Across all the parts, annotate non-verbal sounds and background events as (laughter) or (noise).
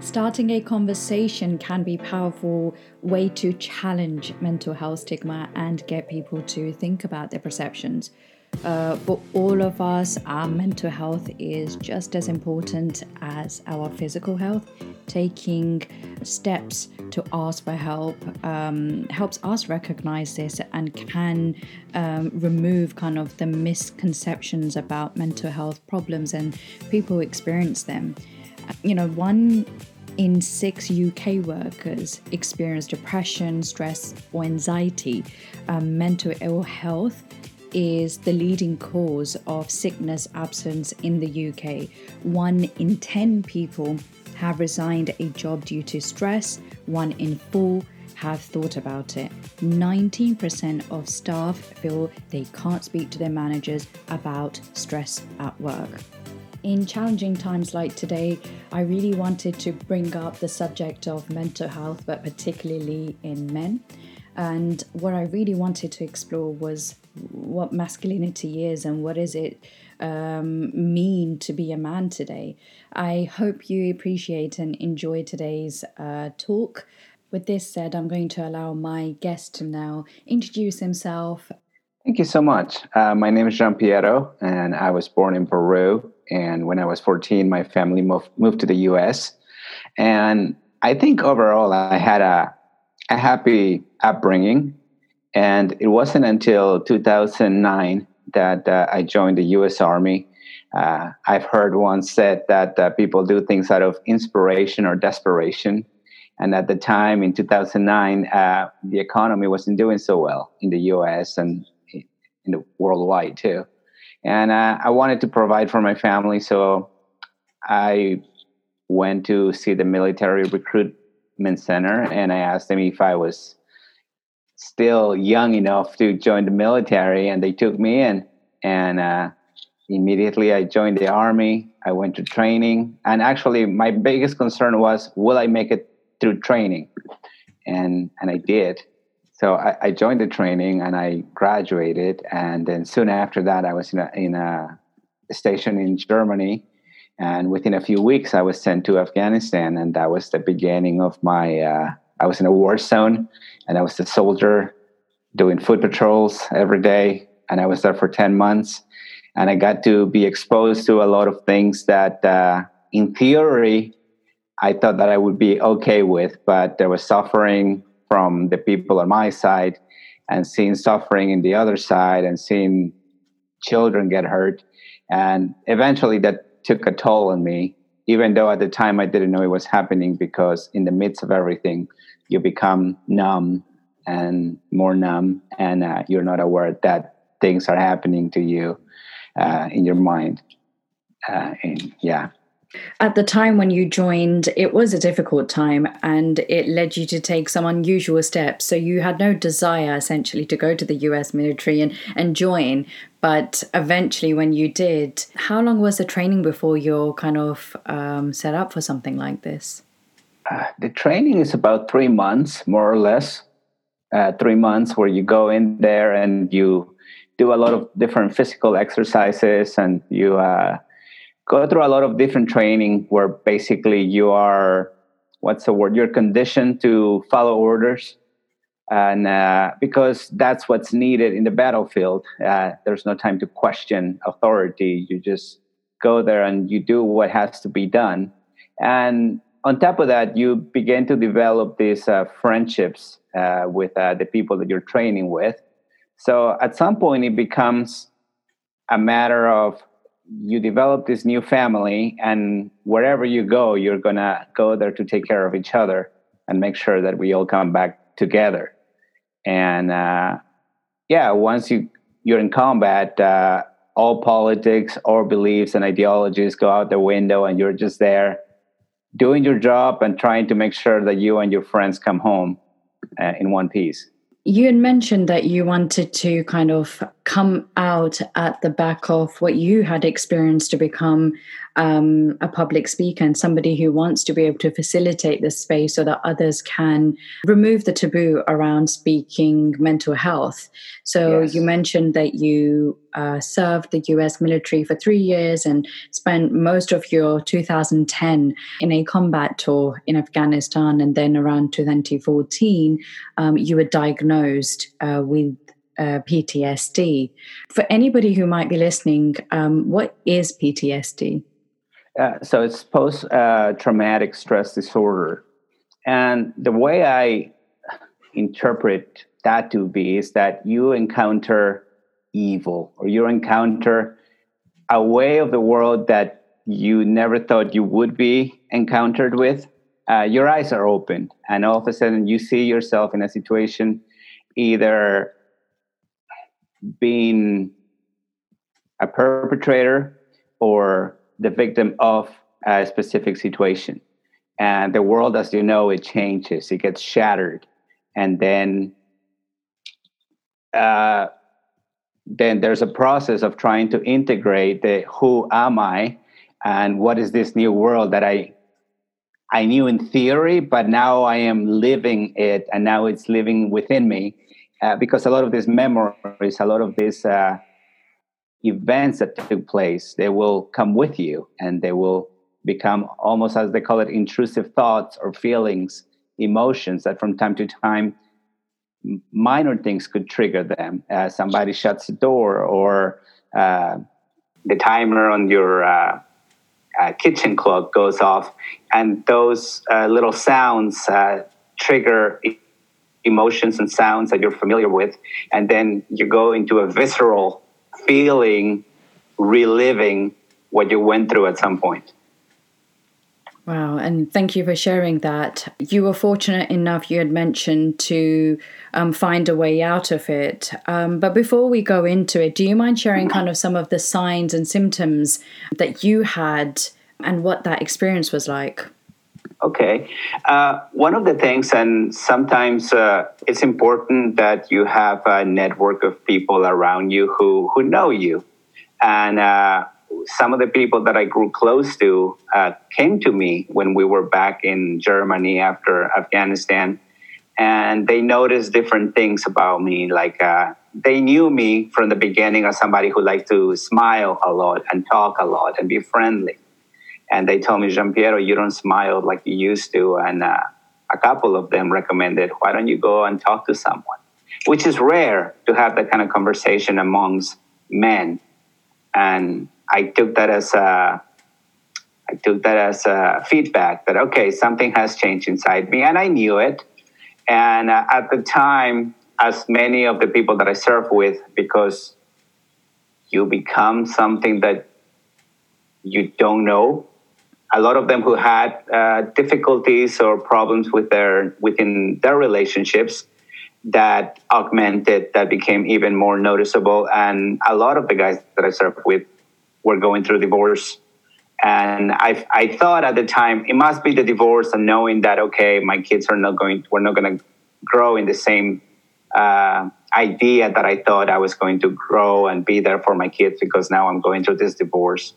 starting a conversation can be a powerful way to challenge mental health stigma and get people to think about their perceptions. Uh, for all of us, our mental health is just as important as our physical health. Taking steps to ask for help um, helps us recognize this and can um, remove kind of the misconceptions about mental health problems and people who experience them. You know, one in six UK workers experience depression, stress, or anxiety. Um, mental ill health is the leading cause of sickness absence in the UK. One in 10 people have resigned a job due to stress, one in four have thought about it. 19% of staff feel they can't speak to their managers about stress at work. In challenging times like today, I really wanted to bring up the subject of mental health, but particularly in men. And what I really wanted to explore was what masculinity is and what does it um, mean to be a man today. I hope you appreciate and enjoy today's uh, talk. With this said, I'm going to allow my guest to now introduce himself. Thank you so much. Uh, my name is Jean Piero, and I was born in Peru. And when I was 14, my family moved, moved to the US. And I think overall, I had a, a happy upbringing. And it wasn't until 2009 that uh, I joined the US Army. Uh, I've heard once said that uh, people do things out of inspiration or desperation. And at the time in 2009, uh, the economy wasn't doing so well in the US and in the worldwide too. And uh, I wanted to provide for my family. So I went to see the military recruitment center and I asked them if I was still young enough to join the military, and they took me in. And uh, immediately I joined the army. I went to training, and actually, my biggest concern was, will I make it through training? And and I did. So I, I joined the training and I graduated, and then soon after that, I was in a, in a station in Germany. And within a few weeks, I was sent to Afghanistan, and that was the beginning of my. Uh, I was in a war zone, and I was a soldier doing foot patrols every day. And I was there for 10 months. And I got to be exposed to a lot of things that, uh, in theory, I thought that I would be okay with, but there was suffering from the people on my side and seeing suffering in the other side and seeing children get hurt. And eventually that took a toll on me, even though at the time I didn't know it was happening because in the midst of everything, you become numb and more numb, and uh, you're not aware that things are happening to you uh, in your mind. Uh, and yeah. At the time when you joined, it was a difficult time and it led you to take some unusual steps. So you had no desire essentially to go to the US military and, and join. But eventually, when you did, how long was the training before you're kind of um, set up for something like this? Uh, the training is about three months, more or less. Uh, three months where you go in there and you do a lot of different physical exercises and you uh, go through a lot of different training where basically you are what's the word? You're conditioned to follow orders. And uh, because that's what's needed in the battlefield uh, there's no time to question authority. You just go there and you do what has to be done. And on top of that, you begin to develop these uh, friendships uh, with uh, the people that you're training with. So at some point, it becomes a matter of you develop this new family, and wherever you go, you're gonna go there to take care of each other and make sure that we all come back together. And uh, yeah, once you you're in combat, uh, all politics, all beliefs, and ideologies go out the window, and you're just there doing your job and trying to make sure that you and your friends come home uh, in one piece. You had mentioned that you wanted to kind of come out at the back of what you had experienced to become um, a public speaker and somebody who wants to be able to facilitate this space so that others can remove the taboo around speaking mental health. So yes. you mentioned that you uh, served the US military for three years and spent most of your 2010 in a combat tour in Afghanistan. And then around 2014, um, you were diagnosed uh, with uh, PTSD. For anybody who might be listening, um, what is PTSD? Uh, so it's post uh, traumatic stress disorder. And the way I interpret that to be is that you encounter evil or you encounter a way of the world that you never thought you would be encountered with. Uh, your eyes are open, and all of a sudden you see yourself in a situation either being a perpetrator or the victim of a specific situation. And the world, as you know, it changes, it gets shattered. And then uh, then there's a process of trying to integrate the who am I and what is this new world that I I knew in theory, but now I am living it, and now it's living within me. Uh, because a lot of these memories, a lot of these uh, events that took place, they will come with you, and they will become almost as they call it intrusive thoughts or feelings, emotions that from time to time minor things could trigger them. Uh, somebody shuts the door, or uh, the timer on your uh, uh kitchen clock goes off, and those uh, little sounds uh, trigger emotions and sounds that you're familiar with, and then you go into a visceral feeling, reliving what you went through at some point. Wow, and thank you for sharing that. You were fortunate enough, you had mentioned, to um, find a way out of it. Um, but before we go into it, do you mind sharing kind of some of the signs and symptoms that you had and what that experience was like? Okay. Uh, one of the things, and sometimes uh, it's important that you have a network of people around you who, who know you. And uh, some of the people that I grew close to uh, came to me when we were back in Germany after Afghanistan, and they noticed different things about me. Like uh, they knew me from the beginning as somebody who liked to smile a lot and talk a lot and be friendly. And they told me, Giampiero, you don't smile like you used to. And uh, a couple of them recommended, why don't you go and talk to someone? Which is rare to have that kind of conversation amongst men. And I took that as a I took that as a feedback that okay, something has changed inside me, and I knew it. And uh, at the time, as many of the people that I serve with, because you become something that you don't know. A lot of them who had uh, difficulties or problems with their within their relationships that augmented, that became even more noticeable. And a lot of the guys that I served with were going through divorce. And I, I thought at the time it must be the divorce and knowing that okay, my kids are not going, we're not going to grow in the same uh, idea that I thought I was going to grow and be there for my kids because now I'm going through this divorce.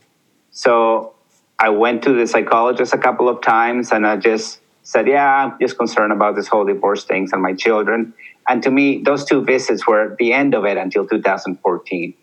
So I went to the psychologist a couple of times and I just said, Yeah, I'm just concerned about this whole divorce things and my children. And to me, those two visits were the end of it until 2014.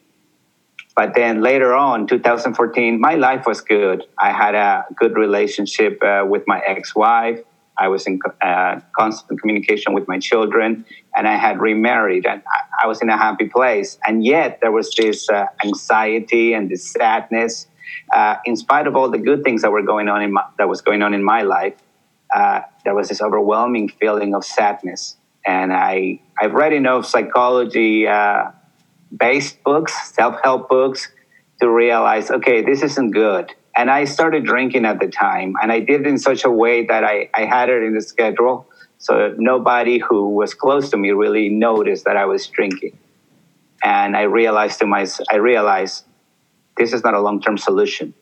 But then later on, 2014, my life was good. I had a good relationship uh, with my ex wife. I was in uh, constant communication with my children, and I had remarried, and I, was in a happy place. And yet, there was this uh, anxiety and this sadness. Uh, in spite of all the good things that were going on in my, that was going on in my life, uh, there was this overwhelming feeling of sadness. And I I've read enough psychology uh, based books, self help books, to realize, okay, this isn't good. And I started drinking at the time, and I did it in such a way that I, I had it in the schedule. So nobody who was close to me really noticed that I was drinking. And I realized to myself, I realized this is not a long term solution.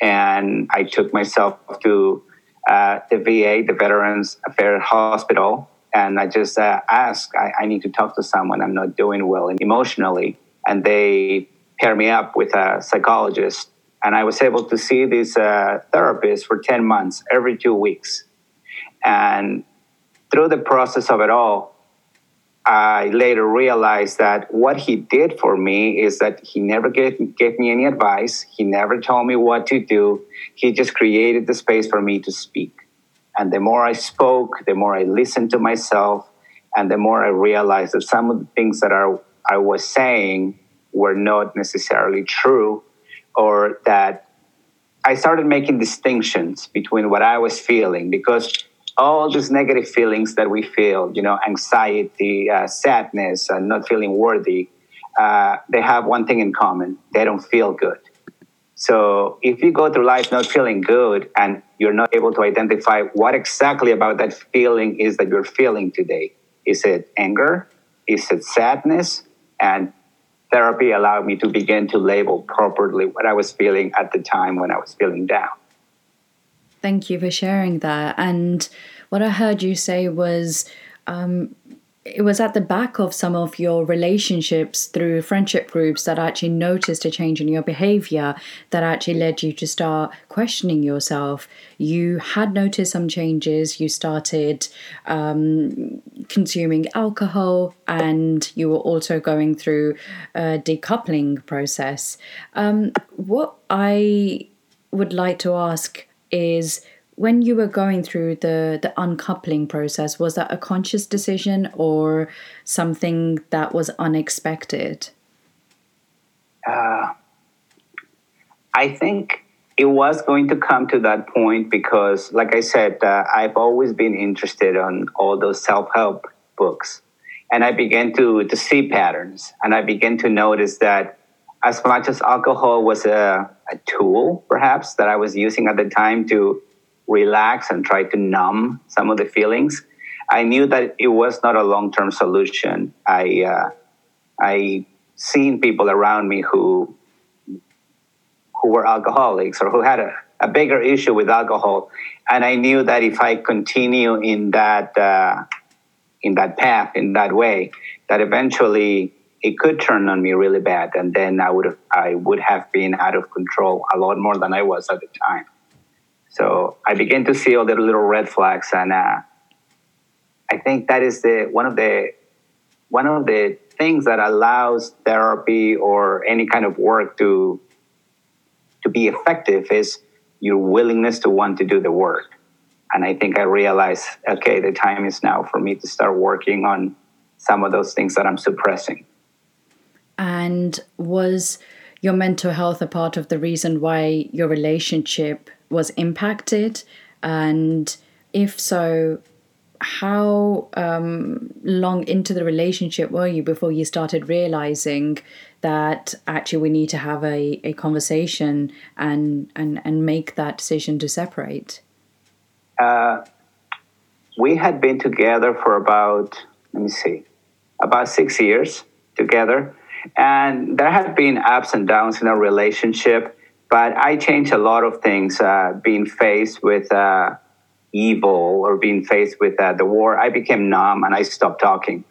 And I took myself to uh, the VA, the Veterans Affairs Hospital, and I just uh, ask, I, I, need to talk to someone. I'm not doing well emotionally. And they pair me up with a psychologist. And I was able to see this uh, therapist for 10 months, every two weeks. And through the process of it all, I later realized that what he did for me is that he never gave, gave me any advice. He never told me what to do. He just created the space for me to speak. And the more I spoke, the more I listened to myself, and the more I realized that some of the things that are, I was saying were not necessarily true, or that I started making distinctions between what I was feeling because all these negative feelings that we feel, you know, anxiety, uh, sadness, and not feeling worthy, uh, they have one thing in common they don't feel good. So if you go through life not feeling good and you're not able to identify what exactly about that feeling is that you're feeling today, is it anger? Is it sadness? And therapy allowed me to begin to label properly what I was feeling at the time when I was feeling down. Thank you for sharing that. And what I heard you say was um, it was at the back of some of your relationships through friendship groups that actually noticed a change in your behavior that actually led you to start questioning yourself. You had noticed some changes, you started um, consuming alcohol, and you were also going through a decoupling process. Um, what I would like to ask is when you were going through the the uncoupling process was that a conscious decision or something that was unexpected? Uh, i think it was going to come to that point because like i said uh, i've always been interested on all those self-help books. And i began to to see patterns. And i began to notice that as much as alcohol was a, a tool perhaps that i was using at the time to relax and try to numb some of the feelings. I knew that it was not a long term solution. I uh, I seen people around me who who were alcoholics or who had a, a bigger issue with alcohol, and I knew that if I continue in that uh, in that path in that way, that eventually it could turn on me really bad, and then I would have I would have been out of control a lot more than I was at the time. So I began to see all the little red flags, and uh, I think that is the one of the one of the things that allows therapy or any kind of work to to be effective is your willingness to want to do the work. And I think I realized, okay, the time is now for me to start working on some of those things that I'm suppressing. And was your mental health a part of the reason why your relationship was impacted? And if so, how um, long into the relationship were you before you started realizing that actually we need to have a, a conversation and, and, and make that decision to separate? Uh, we had been together for about, let me see, about six years together. And there have been ups and downs in our relationship. But I changed a lot of things uh, being faced with uh, evil or being faced with uh, the war. I became numb and I stopped talking.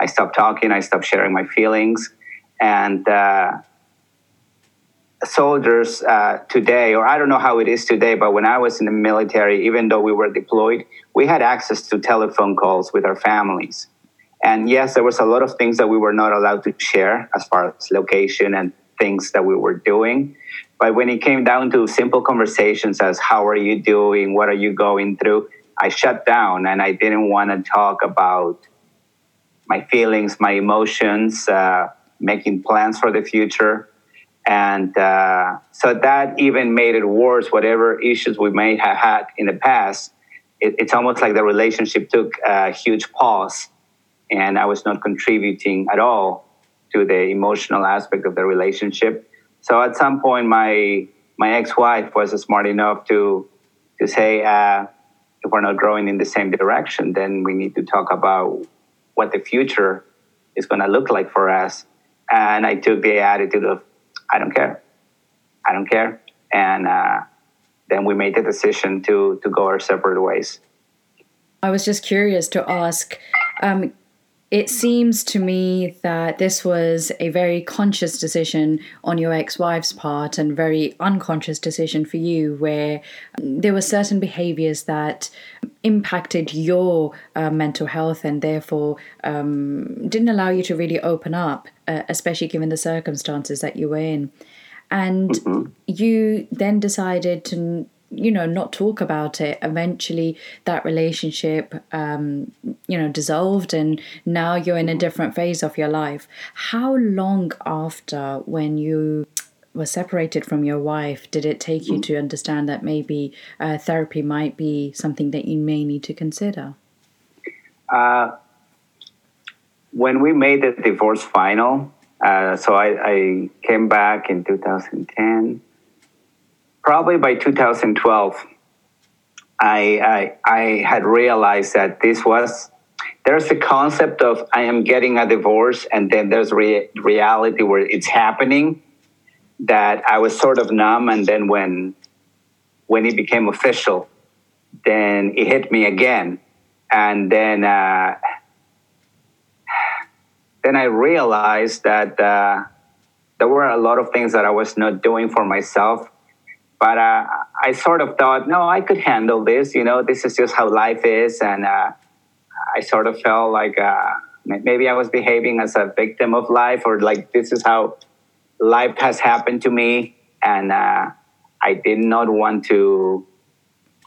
I stopped talking, I stopped sharing my feelings. And uh, soldiers uh, today, or I don't know how it is today, but when I was in the military, even though we were deployed, we had access to telephone calls with our families. And yes, there was a lot of things that we were not allowed to share as far as location and things that we were doing. But when it came down to simple conversations as how are you doing, what are you going through, I shut down and I didn't want to talk about my feelings, my emotions, uh, making plans for the future. And uh, so that even made it worse, whatever issues we may have had in the past. It, it's almost like the relationship took a huge pause and I was not contributing at all to the emotional aspect of the relationship. So at some point, my my ex-wife was smart enough to to say, uh, if we're not growing in the same direction, then we need to talk about what the future is going to look like for us. And I took the attitude of, I don't care, I don't care, and uh, then we made the decision to to go our separate ways. I was just curious to ask. Um, it seems to me that this was a very conscious decision on your ex-wife's part and very unconscious decision for you where there were certain behaviors that impacted your uh, mental health and therefore um, didn't allow you to really open up uh, especially given the circumstances that you were in and mm-hmm. you then decided to you know not talk about it eventually that relationship um you know dissolved and now you're in a different phase of your life. How long after when you were separated from your wife did it take you to understand that maybe uh, therapy might be something that you may need to consider? Uh, when we made the divorce final uh, so I, I came back in 2010 probably by 2012, I, I, I had realized that this was there's the concept of I am getting a divorce, and then there's re- reality where it's happening. That I was sort of numb, and then when when it became official, then it hit me again, and then uh, then I realized that uh, there were a lot of things that I was not doing for myself but uh, I sort of thought, no, I could handle this. You know, this is just how life is, and uh, I sort of felt like uh, maybe I was behaving as a victim of life, or like this is how life has happened to me, and uh, I did not want to.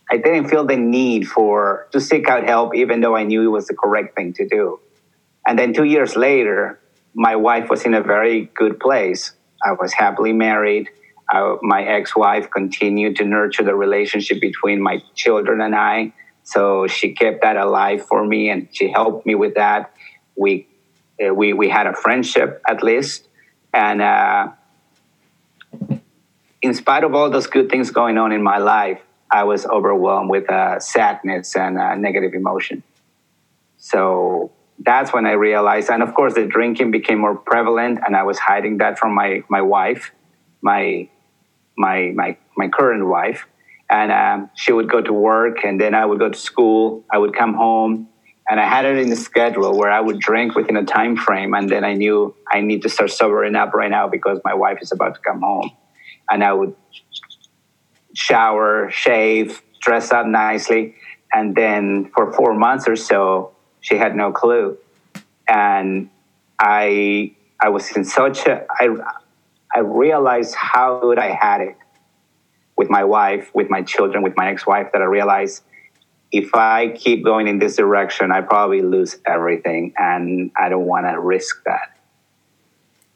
I didn't feel the need for to seek out help, even though I knew it was the correct thing to do. And then two years later, my wife was in a very good place. I was happily married uh, my ex-wife continued to nurture the relationship between my children and I. So she kept that alive for me, and she helped me with that. We uh, we we had a friendship at least, and uh, in spite of all those good things going on in my life, I was overwhelmed with uh, sadness and uh, negative emotion. So that's when I realized, and of course, the drinking became more prevalent, and I was hiding that from my my wife, my my my my current wife, and um, she would go to work, and then I would go to school. I would come home, and I had it in the schedule where I would drink within a time frame, and then I knew I need to start sobering up right now because my wife is about to come home, and I would shower, shave, dress up nicely, and then for four months or so, she had no clue, and I I was in such a I I realized how good I had it with my wife, with my children, with my ex-wife. That I realized if I keep going in this direction, I probably lose everything, and I don't want to risk that.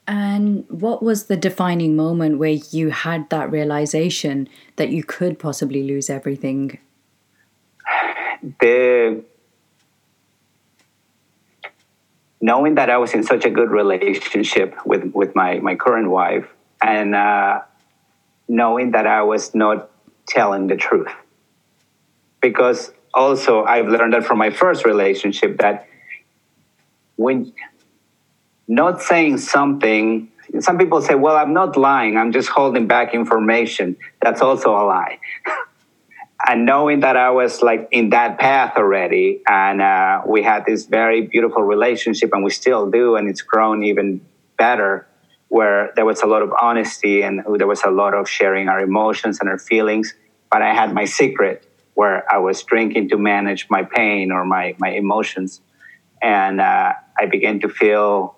And what was the defining moment where you had that realization that you could possibly lose everything? The knowing that I was in such a good relationship with, with my, my current wife and uh, knowing that I was not telling the truth. Because also, I've learned that from my first relationship that when not saying something, some people say, Well, I'm not lying, I'm just holding back information. That's also a lie. (laughs) and knowing that I was like in that path already, and uh, we had this very beautiful relationship, and we still do, and it's grown even better, where there was a lot of honesty and there was a lot of sharing our emotions and our feelings. But I had my secret where I was drinking to manage my pain or my, my emotions. And uh, I began to feel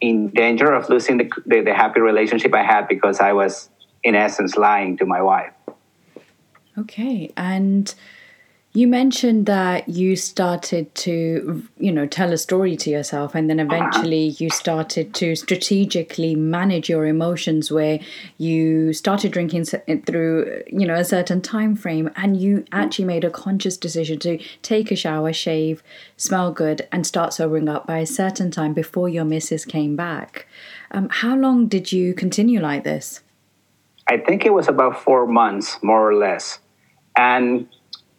in danger of losing the, the, the happy relationship I had because I was, in essence, lying to my wife. Okay. And you mentioned that you started to, you know, tell a story to yourself, and then eventually you started to strategically manage your emotions, where you started drinking through, you know, a certain time frame, and you actually made a conscious decision to take a shower, shave, smell good, and start sobering up by a certain time before your missus came back. Um, how long did you continue like this? I think it was about four months, more or less. And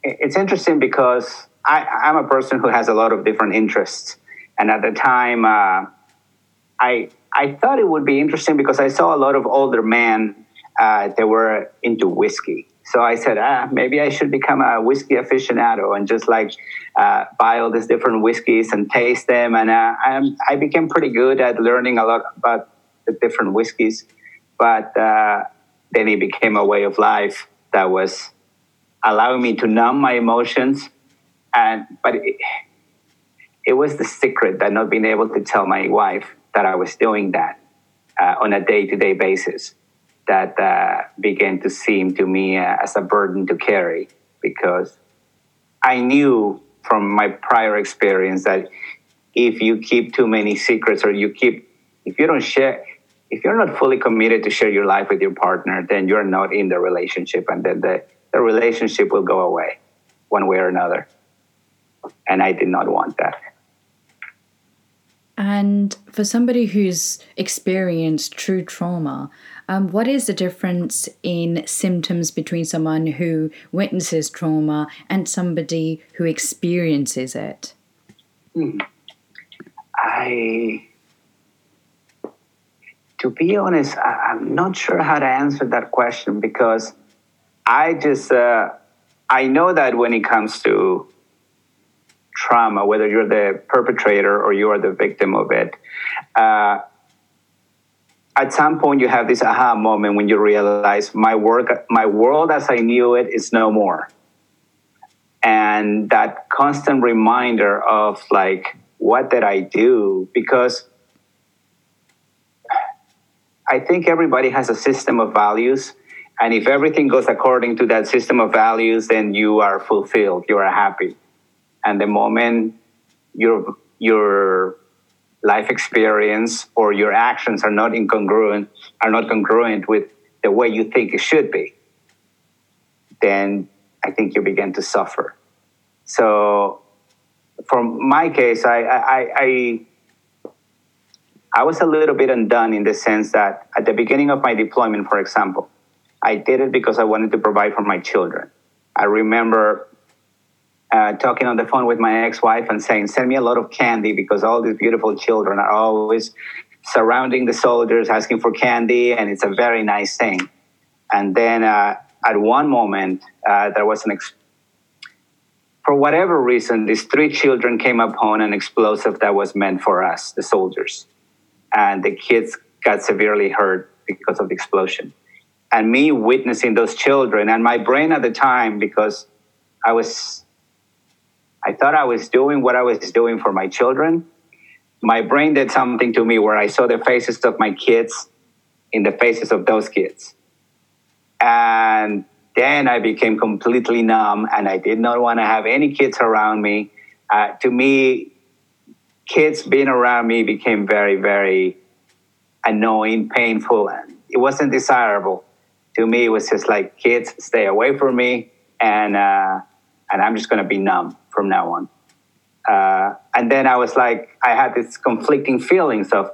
it's interesting because I, am a person who has a lot of different interests. And at the time, uh, I, I thought it would be interesting because I saw a lot of older men uh, that were into whiskey. So I said, ah, maybe I should become a whiskey aficionado and just like uh, buy all these different whiskeys and taste them. And uh, I became pretty good at learning a lot about the different whiskeys. But uh, then it became a way of life that was allowing me to numb my emotions. And but it, it was the secret that not being able to tell my wife that I was doing that uh, on a day-to-day basis that uh, began to seem to me uh, as a burden to carry because I knew from my prior experience that if you keep too many secrets or you keep if you don't share if you're not fully committed to share your life with your partner then you're not in the relationship and then the, the relationship will go away one way or another and i did not want that and for somebody who's experienced true trauma um, what is the difference in symptoms between someone who witnesses trauma and somebody who experiences it? Hmm. I, to be honest, I, am not sure how to answer that question because I just, uh, I know that when it comes to trauma, whether you're the perpetrator or you are the victim of it, uh, at some point you have this aha moment when you realize my work my world as i knew it is no more. And that constant reminder of like what did i do? Because i think everybody has a system of values and if everything goes according to that system of values then you are fulfilled you are happy and the moment your your life experience or your actions are not incongruent, are not congruent with the way you think it should be, then I think you begin to suffer. So, for my case, I, I, I, I was a little bit undone in the sense that at the beginning of my deployment, for example, I did it because I wanted to provide for my children. I remember uh, talking on the phone with my ex-wife and saying, "Send me a lot of candy because all these beautiful children are always surrounding the soldiers, asking for candy, and it's a very nice thing." And then uh, at one moment, uh, there was an ex- for whatever reason, these three children came upon an explosive that was meant for us, the soldiers, and the kids got severely hurt because of the explosion. And me witnessing those children, and my brain at the time, because I was I thought I was doing what I was doing for my children. My brain did something to me where I saw the faces of my kids in the faces of those kids. And then I became completely numb and I did not want to have any kids around me. Uh, to me, kids being around me became very, very annoying, painful. And it wasn't desirable. To me, it was just like, kids, stay away from me. And, uh, and I'm just to be numb from now on. Uh, and then I was like, I had this conflicting feelings of,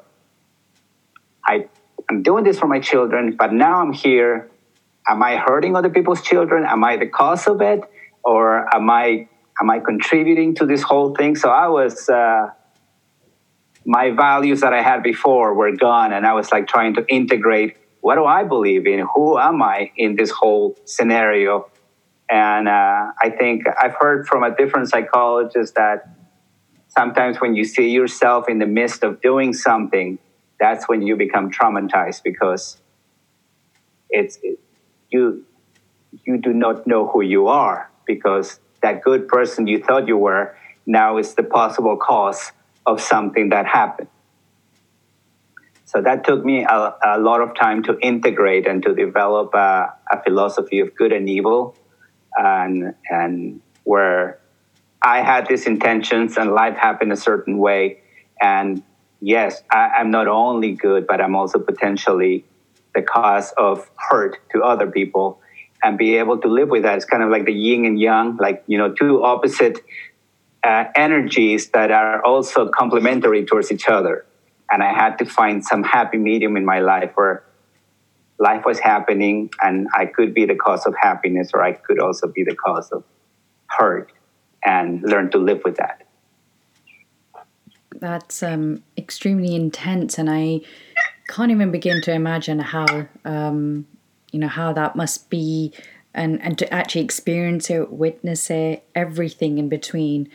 I, I'm doing this for my children, but now I'm here. Am I hurting other people's children? Am I the cause of it, or am I am I contributing to this whole thing? So I was. Uh, my values that I had before were gone, and I was like trying to integrate what do I believe in? Who am I in this whole scenario? And uh, I think I've heard from a different psychologist that sometimes when you see yourself in the midst of doing something, that's when you become traumatized because it's it, you you do not know who you are because that good person you thought you were now is the possible cause of something that happened. So that took me a, a lot of time to integrate and to develop a, a philosophy of good and evil and and where I had these intentions and life happened a certain way. And yes, I, I'm not only good, but I'm also potentially the cause of hurt to other people and be able to live with that. It's kind of like the yin and yang, like, you know, two opposite uh, energies that are also complementary towards each other. And I had to find some happy medium in my life where life was happening and I could be the cause of happiness or I could also be the cause of hurt and learn to live with that. That's um, extremely intense, and I can't even begin to imagine how um, you know how that must be and, and to actually experience it, witness it, everything in between.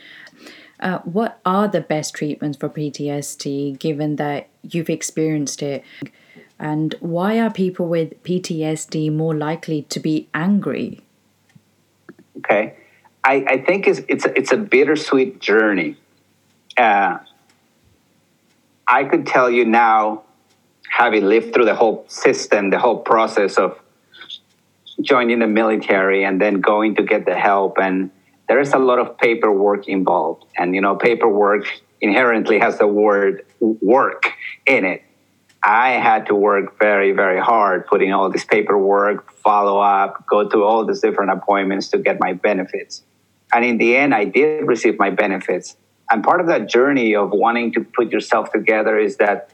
Uh, what are the best treatments for PTSD given that you've experienced it? And why are people with PTSD more likely to be angry? Okay. I, I think it's, it's, a, it's a bittersweet journey. Uh, I could tell you now, having lived through the whole system, the whole process of joining the military and then going to get the help and there is a lot of paperwork involved and you know paperwork inherently has the word work in it i had to work very very hard putting all this paperwork follow up go to all these different appointments to get my benefits and in the end i did receive my benefits and part of that journey of wanting to put yourself together is that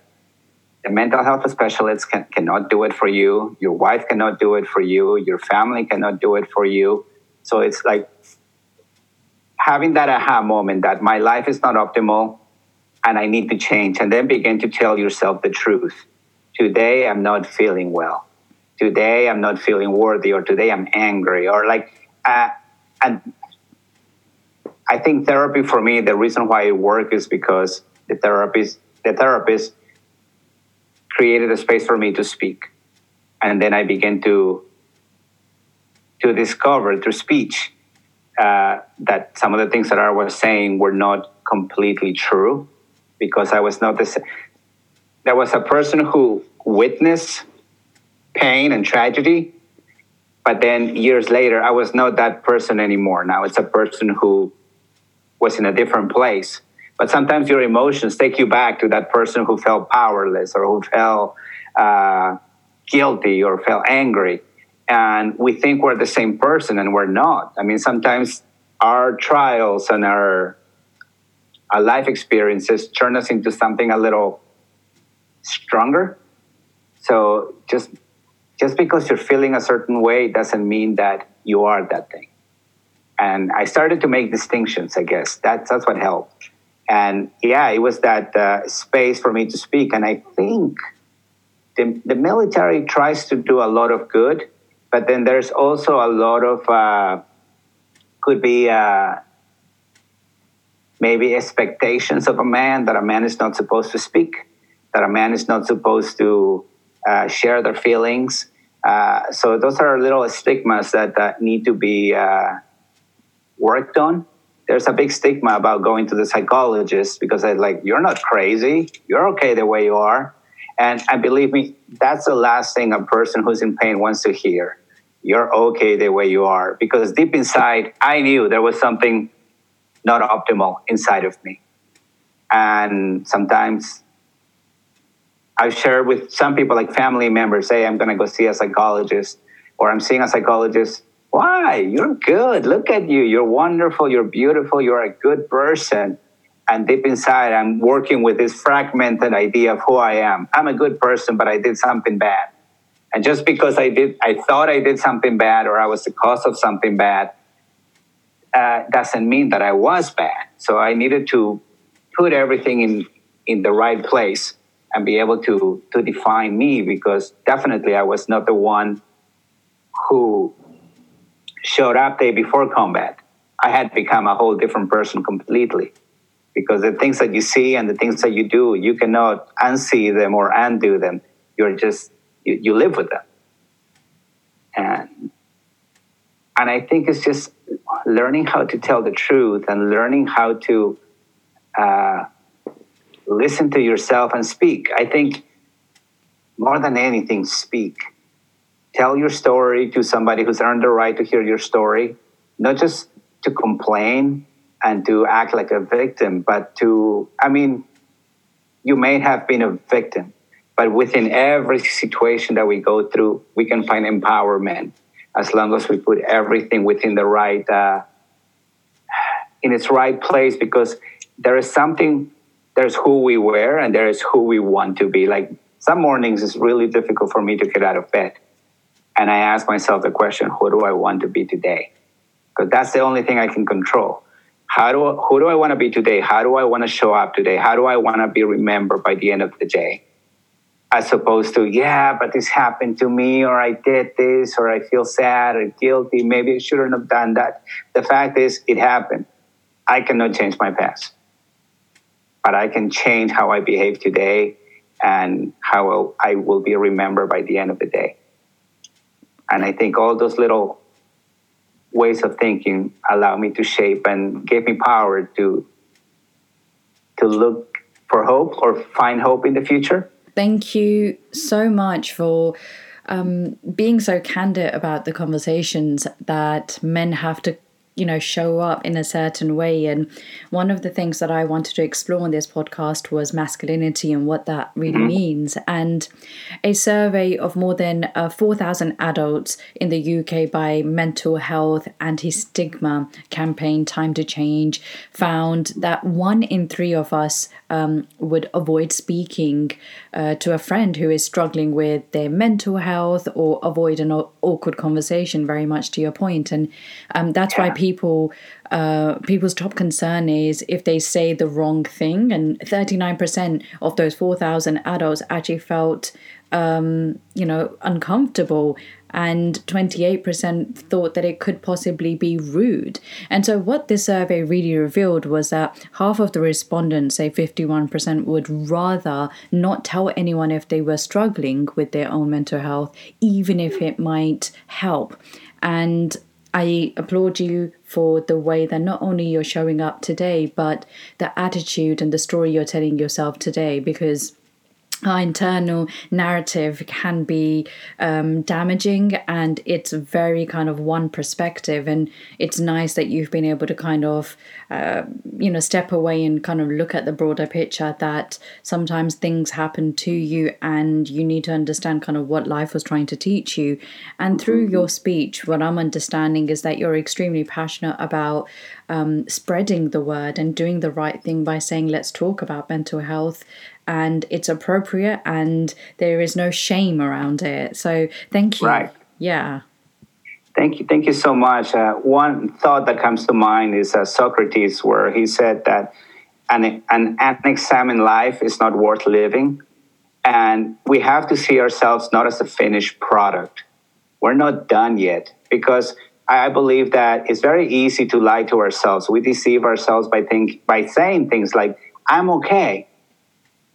the mental health specialist can, cannot do it for you. Your wife cannot do it for you. Your family cannot do it for you. So it's like having that aha moment that my life is not optimal and I need to change. And then begin to tell yourself the truth. Today, I'm not feeling well. Today, I'm not feeling worthy, or today, I'm angry, or like, uh, and I think therapy for me, the reason why it works is because the therapist, the therapist created a space for me to speak. And then I began to to discover through speech uh, that some of the things that I was saying were not completely true because I was not same. There was a person who witnessed pain and tragedy, but then years later, I was not that person anymore. Now it's a person who was in a different place but sometimes your emotions take you back to that person who felt powerless or who felt uh, guilty or felt angry. And we think we're the same person and we're not. I mean, sometimes our trials and our, our life experiences turn us into something a little stronger. So just just because you're feeling a certain way doesn't mean that you are that thing. And I started to make distinctions, I guess. That's that's what helped and yeah, it was that uh, space for me to speak. And I think the, the military tries to do a lot of good, but then there's also a lot of uh, could be uh, maybe expectations of a man that a man is not supposed to speak, that a man is not supposed to uh, share their feelings. Uh, so those are little stigmas that, that need to be uh, worked on there's a big stigma about going to the psychologist because they're like, you're not crazy. You're okay the way you are. And, and believe me, that's the last thing a person who's in pain wants to hear. You're okay the way you are. Because deep inside, I knew there was something not optimal inside of me. And sometimes I've shared with some people, like family members, say, I'm going to go see a psychologist, or I'm seeing a psychologist why? You're good. Look at you. You're wonderful. You're beautiful. You're a good person. And deep inside, I'm working with this fragmented idea of who I am. I'm a good person, but I did something bad. And just because I did, I thought I did something bad or I was the cause of something bad, uh, doesn't mean that I was bad. So I needed to put everything in in the right place and be able to to define me because definitely I was not the one who showed up day before combat, I had become a whole different person completely. Because the things that you see and the things that you do, you cannot unsee them or undo them. You're just, you, you live with them. And, and I think it's just learning how to tell the truth and learning how to uh, listen to yourself and speak. I think more than anything, speak tell your story to somebody who's earned the right to hear your story, not just to complain and to act like a victim, but to, I mean, you may have been a victim, but within every situation that we go through, we can find empowerment as long as we put everything within the right, uh, in its right place, because there is something, there's who we were and there is who we want to be. Like some mornings, it's really difficult for me to get out of bed and I ask myself the question, who do I want to be today? Because that's the only thing I can control. How do who do I want to be today? How do I want to show up today? How do I want to be remembered by the end of the day? As opposed to, yeah, but this happened to me, or I did this, or I feel sad or guilty. Maybe I shouldn't have done that. The fact is, it happened. I cannot change my past, but I can change how I behave today and how I will be remembered by the end of the day. And I think all those little ways of thinking allow me to shape and give me power to to look for hope or find hope in the future Thank you so much for um, being so candid about the conversations that men have to you know show up in a certain way and one of the things that i wanted to explore in this podcast was masculinity and what that really mm-hmm. means and a survey of more than uh, 4000 adults in the uk by mental health anti-stigma campaign time to change found that one in three of us um, would avoid speaking uh, to a friend who is struggling with their mental health or avoid an awkward conversation very much to your point and um, that's yeah. why people uh, people's top concern is if they say the wrong thing and 39% of those 4000 adults actually felt um, you know uncomfortable and 28% thought that it could possibly be rude. And so, what this survey really revealed was that half of the respondents, say 51%, would rather not tell anyone if they were struggling with their own mental health, even if it might help. And I applaud you for the way that not only you're showing up today, but the attitude and the story you're telling yourself today, because our internal narrative can be um, damaging and it's very kind of one perspective and it's nice that you've been able to kind of uh, you know step away and kind of look at the broader picture that sometimes things happen to you and you need to understand kind of what life was trying to teach you. And through your speech what i'm understanding is that you're extremely passionate about um, spreading the word and doing the right thing by saying let's talk about mental health and it's appropriate and there is no shame around it. So thank you. Right. Yeah. Thank you. Thank you so much. Uh, one thought that comes to mind is uh, Socrates, where he said that an, an unexamined life is not worth living. And we have to see ourselves not as a finished product. We're not done yet because I believe that it's very easy to lie to ourselves. We deceive ourselves by think by saying things like, I'm okay.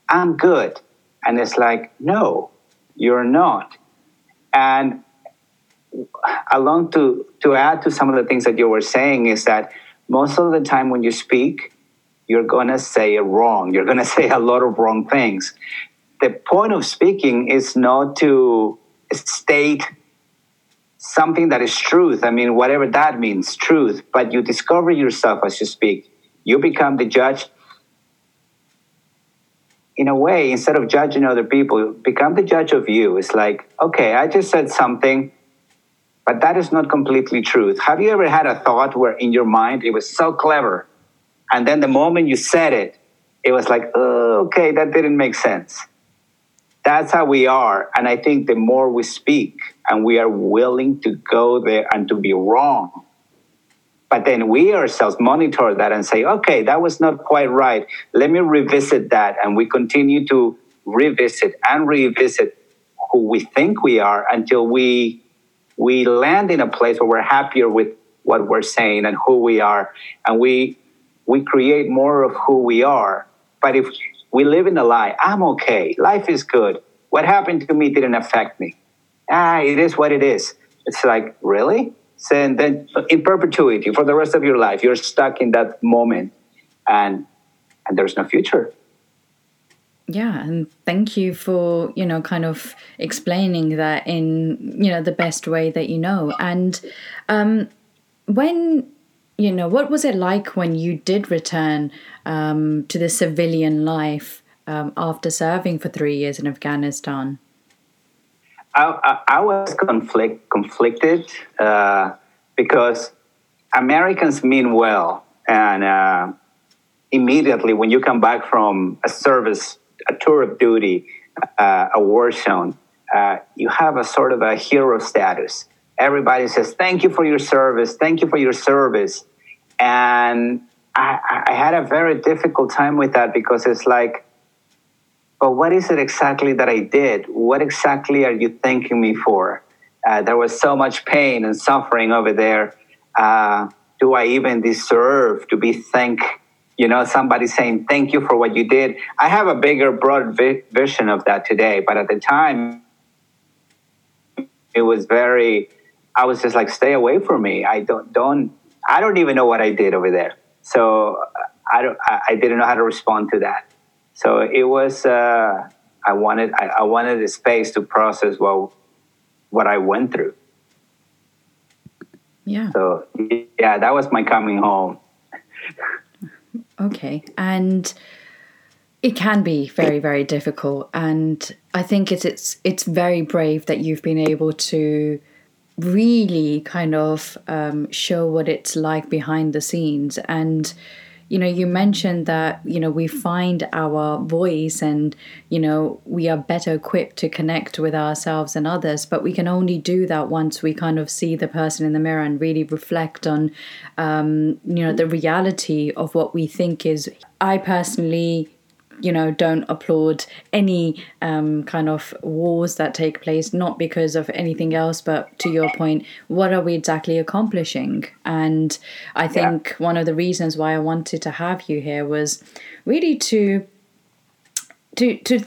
I'm good. And it's like, no, you're not. And along to, to add to some of the things that you were saying is that most of the time when you speak, you're going to say it wrong. You're going (laughs) to say a lot of wrong things. The point of speaking is not to state something that is truth. I mean, whatever that means, truth, but you discover yourself as you speak. You become the judge in a way, instead of judging other people, become the judge of you. It's like, okay, I just said something, but that is not completely truth. Have you ever had a thought where in your mind it was so clever, and then the moment you said it, it was like, oh, okay, that didn't make sense. That's how we are. And I think the more we speak and we are willing to go there and to be wrong, but then we ourselves monitor that and say, okay, that was not quite right. Let me revisit that. And we continue to revisit and revisit who we think we are until we we land in a place where we're happier with what we're saying and who we are. And we we create more of who we are. But if we live in a lie, I'm okay. Life is good. What happened to me didn't affect me. Ah, it is what it is. It's like, really? And then in perpetuity for the rest of your life you're stuck in that moment and and there's no future. Yeah and thank you for you know kind of explaining that in you know the best way that you know. And um when you know what was it like when you did return um to the civilian life um, after serving for three years in afghanistan I, I, was conflict conflicted uh, because Americans mean well, and uh, immediately when you come back from a service, a tour of duty, uh, a war zone, uh, you have a sort of a hero status. Everybody says, "Thank you for your service. Thank you for your service," and I, I had a very difficult time with that because it's like but what is it exactly that I did? What exactly are you thanking me for? Uh, there was so much pain and suffering over there. Uh, do I even deserve to be thanked? You know, somebody saying thank you for what you did. I have a bigger, broad vi- vision of that today, but at the time, it was very. I was just like, stay away from me. I don't don't. I don't even know what I did over there. So I don't. I, didn't know how to respond to that. So it was. Uh, I wanted. I, I wanted a space to process what what I went through. Yeah. So yeah, that was my coming home. (laughs) okay, and it can be very very difficult, and I think it's it's it's very brave that you've been able to really kind of um, show what it's like behind the scenes and you know you mentioned that you know we find our voice and you know we are better equipped to connect with ourselves and others but we can only do that once we kind of see the person in the mirror and really reflect on um, you know the reality of what we think is i personally you know, don't applaud any um, kind of wars that take place, not because of anything else, but to your point, what are we exactly accomplishing? And I think yeah. one of the reasons why I wanted to have you here was really to to to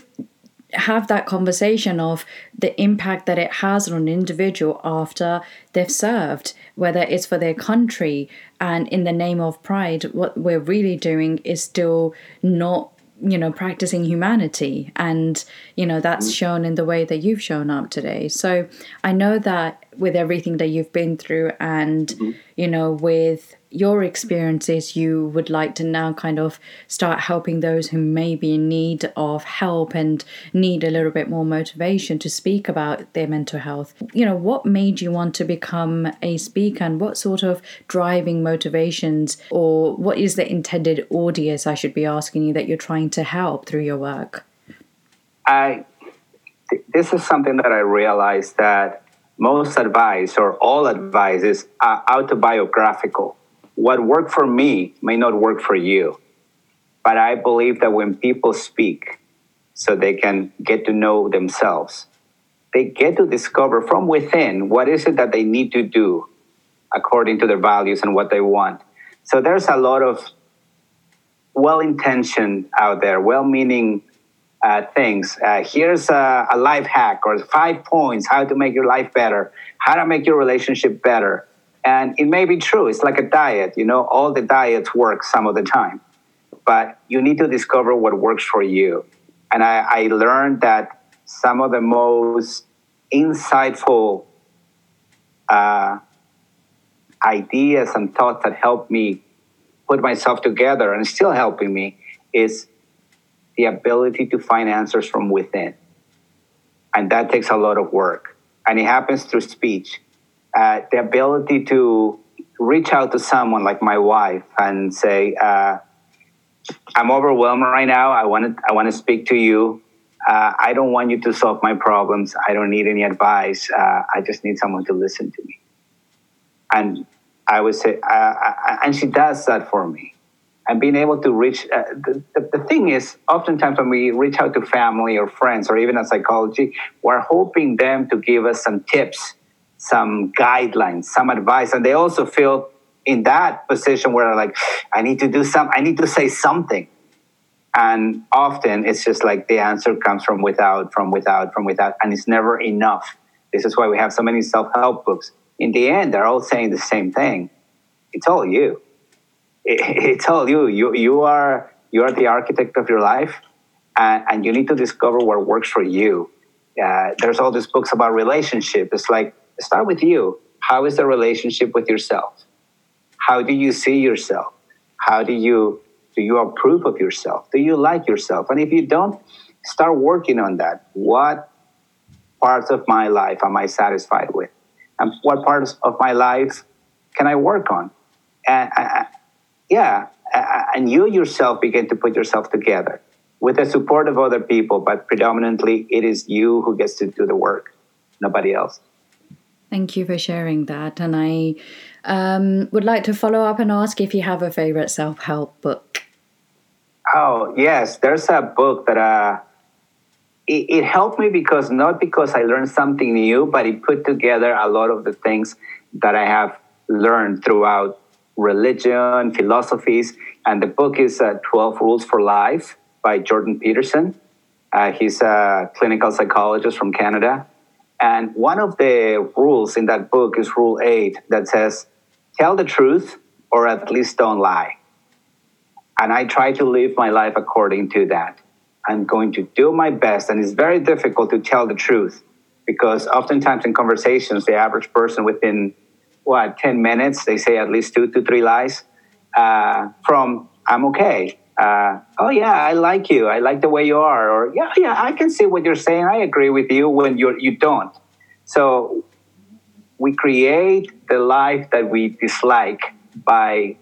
have that conversation of the impact that it has on an individual after they've served, whether it's for their country and in the name of pride, what we're really doing is still not you know practicing humanity and you know that's mm. shown in the way that you've shown up today so i know that with everything that you've been through and mm-hmm. you know with your experiences you would like to now kind of start helping those who may be in need of help and need a little bit more motivation to speak about their mental health. You know, what made you want to become a speaker and what sort of driving motivations or what is the intended audience I should be asking you that you're trying to help through your work? I this is something that I realized that most advice or all advice is uh, autobiographical what worked for me may not work for you. But I believe that when people speak so they can get to know themselves, they get to discover from within what is it that they need to do according to their values and what they want. So there's a lot of well intentioned out there, well meaning uh, things. Uh, here's a, a life hack or five points how to make your life better, how to make your relationship better and it may be true. It's like a diet, you know, all the diets work some of the time. But you need to discover what works for you. And I, I learned that some of the most insightful uh, ideas and thoughts that helped me put myself together and still helping me is the ability to find answers from within. And that takes a lot of work. And it happens through speech uh, the ability to reach out to someone like my wife and say, uh, "I'm overwhelmed right now. I want to I want to speak to you. Uh, I don't want you to solve my problems. I don't need any advice. Uh, I just need someone to listen to me." And I would say, uh, and she does that for me. And being able to reach uh, the, the, the thing is, oftentimes when we reach out to family or friends or even a psychology, we're hoping them to give us some tips some guidelines, some advice, and they also feel in that position where like, I need to do some, I need to say something. And often it's just like the answer comes from without, from without, from without, and it's never enough. This is why we have so many self-help books. In the end, they're all saying the same thing. It's all you. it's all you. You you are you are the architect of your life, and, and you need to discover what works for you. Uh, there's all these books about relationship. It's like start with you. How is the relationship with yourself? How do you see yourself? How do you do you approve of yourself? Do you like yourself? And if you don't, start working on that. What parts of my life am I satisfied with? And what parts of my life can I work on? And uh, yeah, and you yourself begin to put yourself together with the support of other people, but predominantly it is you who gets to do the work, nobody else. Thank you for sharing that. And I um, would like to follow up and ask if you have a favorite self help book. Oh, yes. There's a book that uh, it, it helped me because not because I learned something new, but it put together a lot of the things that I have learned throughout religion, philosophies, and the book is uh, 12 Rules for Life by Jordan Peterson. Uh, he's a clinical psychologist from Canada. And one of the rules in that book is Rule 8 that says, tell the truth or at least don't lie. And I try to live my life according to that. I'm going to do my best. And it's very difficult to tell the truth because oftentimes in conversations, the average person within what, 10 minutes, they say at least two to three lies uh, from I'm okay. Uh, oh yeah, I like you. I like the way you are. Or yeah, yeah, I can see what you're saying. I agree with you when you you don't. So we create the life that we dislike by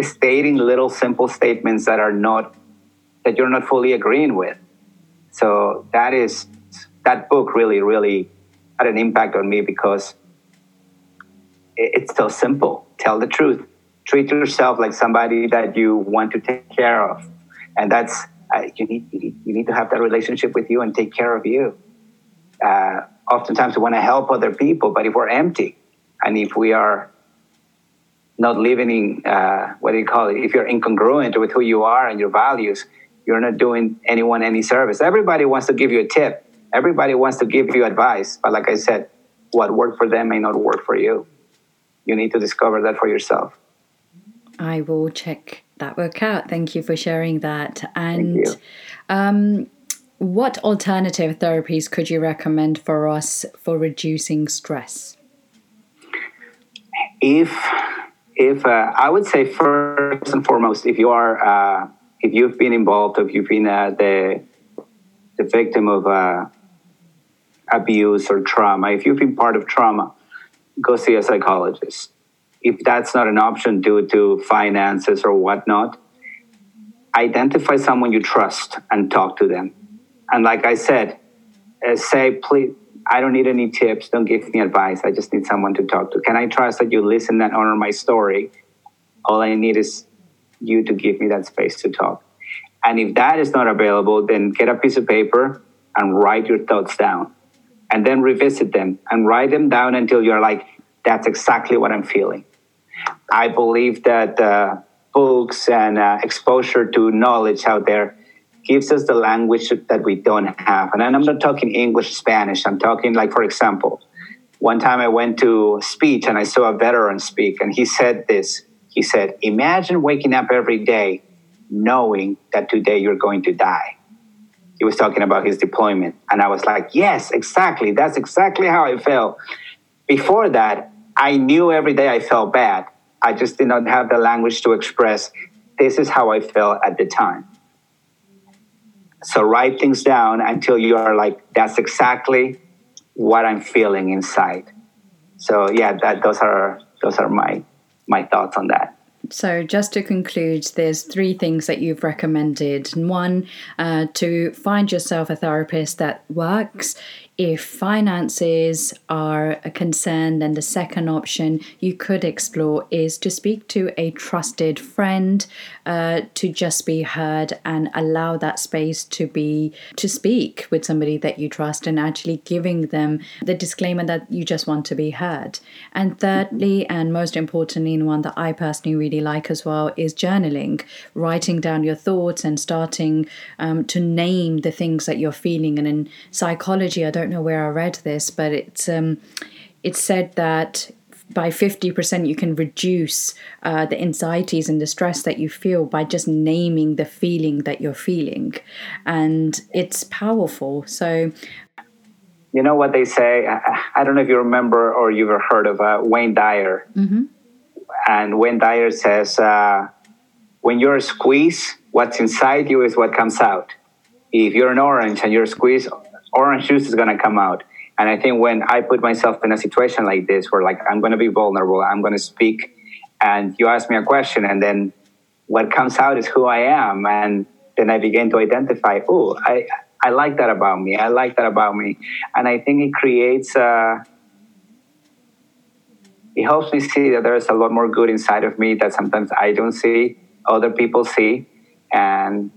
stating little simple statements that are not that you're not fully agreeing with. So that is that book really really had an impact on me because it's so simple. Tell the truth. Treat yourself like somebody that you want to take care of, and that's uh, you need you need to have that relationship with you and take care of you. Uh, oftentimes, we want to help other people, but if we're empty, and if we are not living in uh, what do you call it? If you're incongruent with who you are and your values, you're not doing anyone any service. Everybody wants to give you a tip. Everybody wants to give you advice, but like I said, what worked for them may not work for you you need to discover that for yourself. I will check that work out. Thank you for sharing that. And um, what alternative therapies could you recommend for us for reducing stress? If if uh, I would say first and foremost, if you are uh, if you've been involved, if you've been uh, the the victim of uh, abuse or trauma, if you've been part of trauma, go see a psychologist. If that's not an option due to finances or whatnot, identify someone you trust and talk to them. And like I said, uh, say, please, I don't need any tips. Don't give me advice. I just need someone to talk to. Can I trust that you listen and honor my story? All I need is you to give me that space to talk. And if that is not available, then get a piece of paper and write your thoughts down and then revisit them and write them down until you're like, that's exactly what I'm feeling. I believe that uh, books and uh, exposure to knowledge out there gives us the language that we don't have. And I'm not talking English, Spanish. I'm talking, like, for example, one time I went to speech and I saw a veteran speak, and he said this. He said, Imagine waking up every day knowing that today you're going to die he was talking about his deployment. And I was like, yes, exactly. That's exactly how I felt. Before that, I knew every day I felt bad. I just did not have the language to express this is how I felt at the time. So write things down until you are like, that's exactly what I'm feeling inside. So yeah, that those are those are my my thoughts on that. So, just to conclude, there's three things that you've recommended. One, uh, to find yourself a therapist that works if finances are a concern, then the second option you could explore is to speak to a trusted friend, uh, to just be heard and allow that space to be to speak with somebody that you trust and actually giving them the disclaimer that you just want to be heard. And thirdly, and most importantly, and one that I personally really like as well, is journaling, writing down your thoughts and starting um, to name the things that you're feeling. And in psychology, I don't don't know where I read this, but it's um, it said that by 50% you can reduce uh, the anxieties and the stress that you feel by just naming the feeling that you're feeling. And it's powerful. So you know what they say? I don't know if you remember or you've ever heard of uh, wayne dyer. Mm-hmm. and wayne dyer says uh, when you're squeezed what's inside you is what comes out. If you're an orange and you're squeezed orange juice is going to come out. And I think when I put myself in a situation like this, where like I'm going to be vulnerable, I'm going to speak, and you ask me a question, and then what comes out is who I am, and then I begin to identify. Oh, I I like that about me. I like that about me, and I think it creates. Uh, it helps me see that there's a lot more good inside of me that sometimes I don't see, other people see, and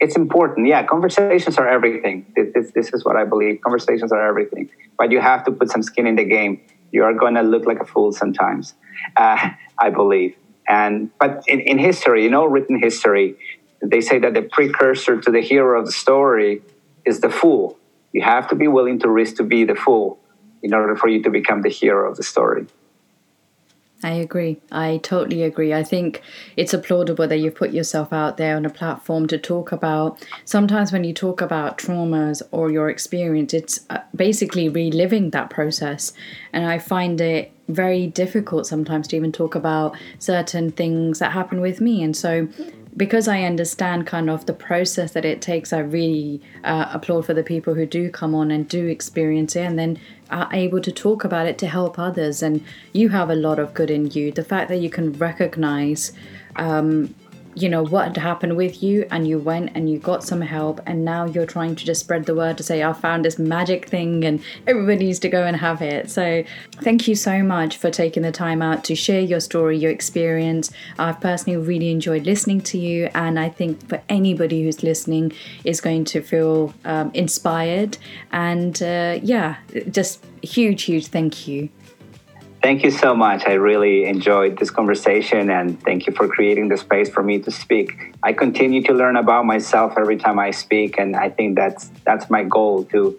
it's important. Yeah, conversations are everything. This, this, is what I believe. Conversations are everything. But you have to put some skin in the game. You are going to look like a fool sometimes, (laughs) uh, I believe. And but in, in history, you know, written history, they say that the precursor to the hero of the story is the fool. You have to be willing to risk to be the fool in order for you to become the hero of the story. I agree. I totally agree. I think it's applaudable that you put yourself out there on a platform to talk about. Sometimes, when you talk about traumas or your experience, it's uh, basically reliving that process. And I find it very difficult sometimes to even talk about certain things that happen with me. And so, because I understand kind of the process that it takes, I really uh, applaud for the people who do come on and do experience it and then are able to talk about it to help others. And you have a lot of good in you. The fact that you can recognize um, you know what had happened with you and you went and you got some help and now you're trying to just spread the word to say i found this magic thing and everybody needs to go and have it. So thank you so much for taking the time out to share your story your experience. I've personally really enjoyed listening to you and i think for anybody who's listening is going to feel um, inspired. And uh, yeah just huge huge thank you Thank you so much. I really enjoyed this conversation and thank you for creating the space for me to speak. I continue to learn about myself every time I speak and I think that's that's my goal to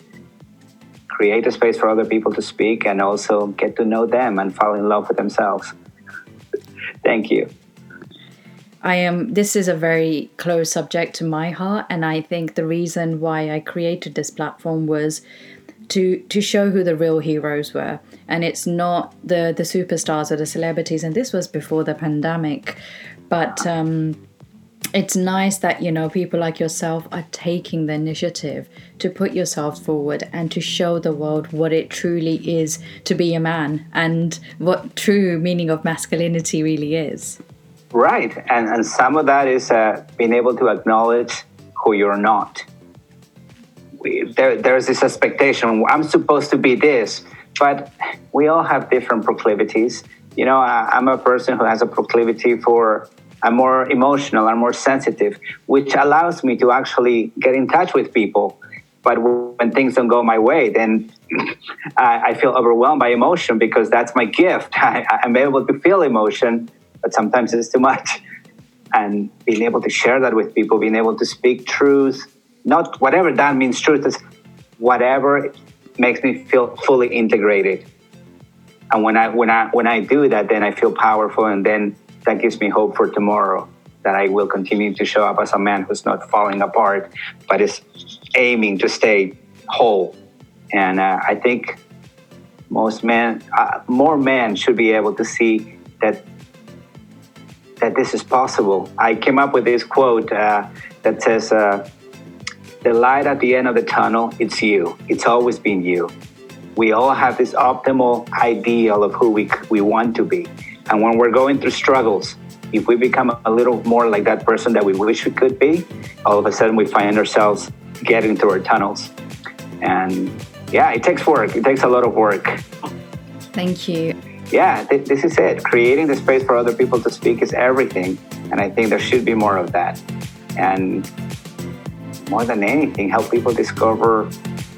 create a space for other people to speak and also get to know them and fall in love with themselves. Thank you. I am this is a very close subject to my heart and I think the reason why I created this platform was to to show who the real heroes were. And it's not the the superstars or the celebrities and this was before the pandemic but um it's nice that you know people like yourself are taking the initiative to put yourself forward and to show the world what it truly is to be a man and what true meaning of masculinity really is. Right and and some of that is uh, being able to acknowledge who you're not there, there's this expectation i'm supposed to be this but we all have different proclivities. You know I, i'm a person who has a proclivity for i'm more emotional i'm more sensitive which allows me to actually get in touch with people. But when things don't go my way then (laughs) I, I feel overwhelmed by emotion because that's my gift. (laughs) I, i'm able to feel emotion but sometimes it's too much. And being able to share that with people being able to speak truth not whatever that means truth is whatever makes me feel fully integrated. And when i when i when i do that then i feel powerful and then that gives me hope for tomorrow that i will continue to show up as a man who's not falling apart but is aiming to stay whole. And uh, i think most men uh, more men should be able to see that that this is possible. I came up with this quote uh, that says uh, the light at the end of the tunnel, it's you. It's always been you. We all have this optimal ideal of who we, we want to be. And when we're going through struggles, if we become a little more like that person that we wish we could be, all of a sudden we find ourselves getting through our tunnels. And yeah, it takes work. It takes a lot of work. Thank you. Yeah, th- this is it. Creating the space for other people to speak is everything. And I think there should be more of that. And more than anything, help people discover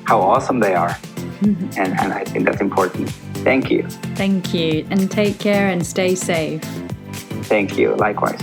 how awesome they are. Mm-hmm. and, and I think that's important. Thank you. Thank you. And take care and stay safe. Thank you. Likewise.